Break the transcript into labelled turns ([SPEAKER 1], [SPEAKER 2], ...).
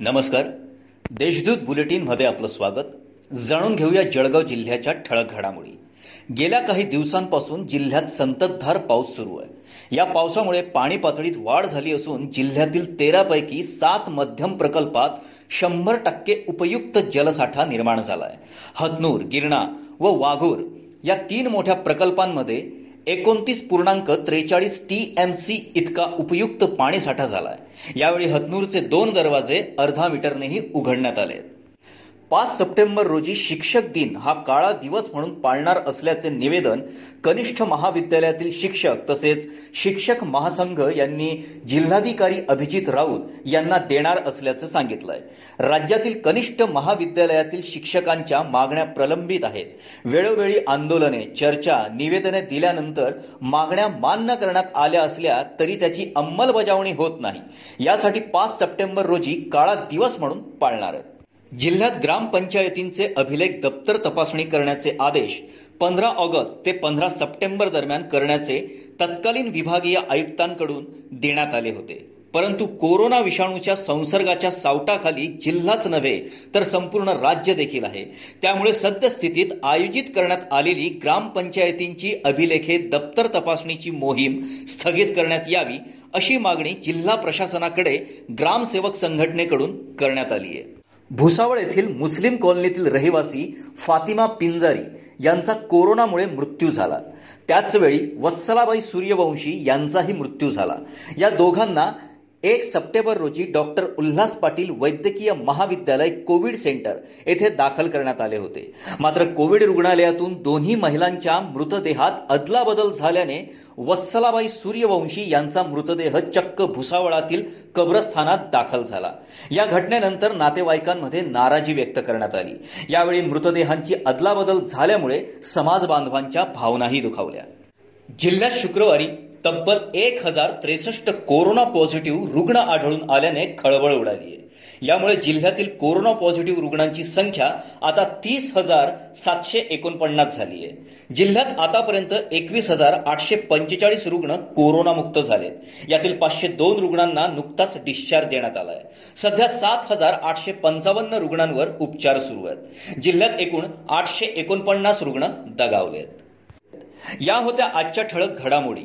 [SPEAKER 1] नमस्कार. देशदूत बुलेटिनमध्ये आपलं स्वागत. जाणून घेऊया जळगाव जिल्ह्याच्या ठळक घडामोडी. गेल्या काही दिवसांपासून जिल्ह्यात संततधार पाऊस सुरू आहे. या पावसामुळे पाणी पातळीत वाढ झाली असून जिल्ह्यातील तेरापैकी सात मध्यम प्रकल्पात शंभर टक्के उपयुक्त जलसाठा निर्माण झाला आहे हतनूर गिरणा व वाघूर या तीन मोठ्या प्रकल्पांमध्ये एकोणतीस पूर्णांक त्रेचाळीस टी एम सी इतका उपयुक्त पाणीसाठा झाला आहे यावेळी हतनूरचे दोन दरवाजे अर्धा मीटरनेही उघडण्यात आले आहेत पाच सप्टेंबर रोजी शिक्षक दिन हा काळा दिवस म्हणून पाळणार असल्याचे निवेदन कनिष्ठ महाविद्यालयातील शिक्षक तसेच शिक्षक महासंघ यांनी जिल्हाधिकारी अभिजित राऊत यांना देणार असल्याचं सांगितलंय. राज्यातील कनिष्ठ महाविद्यालयातील शिक्षकांच्या मागण्या प्रलंबित आहेत. वेळोवेळी आंदोलने चर्चा निवेदने दिल्यानंतर मागण्या मान्य करण्यात आल्या असल्या तरी त्याची अंमलबजावणी होत नाही. यासाठी पाच सप्टेंबर रोजी काळा दिवस म्हणून पाळणार आहेत. जिल्ह्यात ग्रामपंचायतींचे अभिलेख दप्तर तपासणी करण्याचे आदेश पंधरा ऑगस्ट ते पंधरा सप्टेंबर दरम्यान करण्याचे तत्कालीन विभागीय आयुक्तांकडून देण्यात आले होते. परंतु कोरोना विषाणूच्या संसर्गाच्या सावटाखाली जिल्हाच नव्हे तर संपूर्ण राज्य देखील आहे. त्यामुळे सद्यस्थितीत आयोजित करण्यात आलेली ग्रामपंचायतींची अभिलेखे दप्तर तपासणीची मोहीम स्थगित करण्यात यावी अशी मागणी जिल्हा प्रशासनाकडे ग्रामसेवक संघटनेकडून करण्यात आली आहे भुसावळ येथील मुस्लिम कॉलनीतील रहिवासी फातिमा पिंजारी यांचा कोरोनामुळे मृत्यू झाला. त्याचवेळी वत्सलाबाई सूर्यवंशी यांचाही मृत्यू झाला. या दोघांना एक सप्टेंबर रोजी डॉक्टर उल्हास पाटील वैद्यकीय महाविद्यालय कोविड सेंटर येथे दाखल करण्यात आले होते. मात्र कोविड रुग्णालयातून दोन्ही महिलांच्या मृतदेहात अदलाबदल झाल्याने वत्सलाबाई सूर्यवंशी यांचा मृतदेह चक्क भुसावळातील कब्रस्थानात दाखल झाला. या घटनेनंतर नातेवाईकांमध्ये नाराजी व्यक्त करण्यात आली. यावेळी मृतदेहांची अदलाबदल झाल्यामुळे समाज बांधवांच्या भावनाही दुखावल्या. जिल्ह्यात शुक्रवारी तब्बल एक हजार त्रेसष्ट कोरोना पॉझिटिव्ह रुग्ण आढळून आल्याने खळबळ उडाली आहे. यामुळे जिल्ह्यातील कोरोना पॉझिटिव्ह रुग्णांची संख्या आता तीस हजार सातशे एकोणपन्नास झाली आहे. जिल्ह्यात आतापर्यंत एकवीस हजार आठशे पंचेचाळीस रुग्ण कोरोनामुक्त झालेत. यातील पाचशे दोन रुग्णांना नुकताच डिस्चार्ज देण्यात आला आहे सध्या सात हजार आठशे पंचावन्न रुग्णांवर उपचार सुरू आहेत. जिल्ह्यात एकूण आठशे एकोणपन्नास रुग्ण दगावले आहेत या होत्या आजच्या ठळक घडामोडी.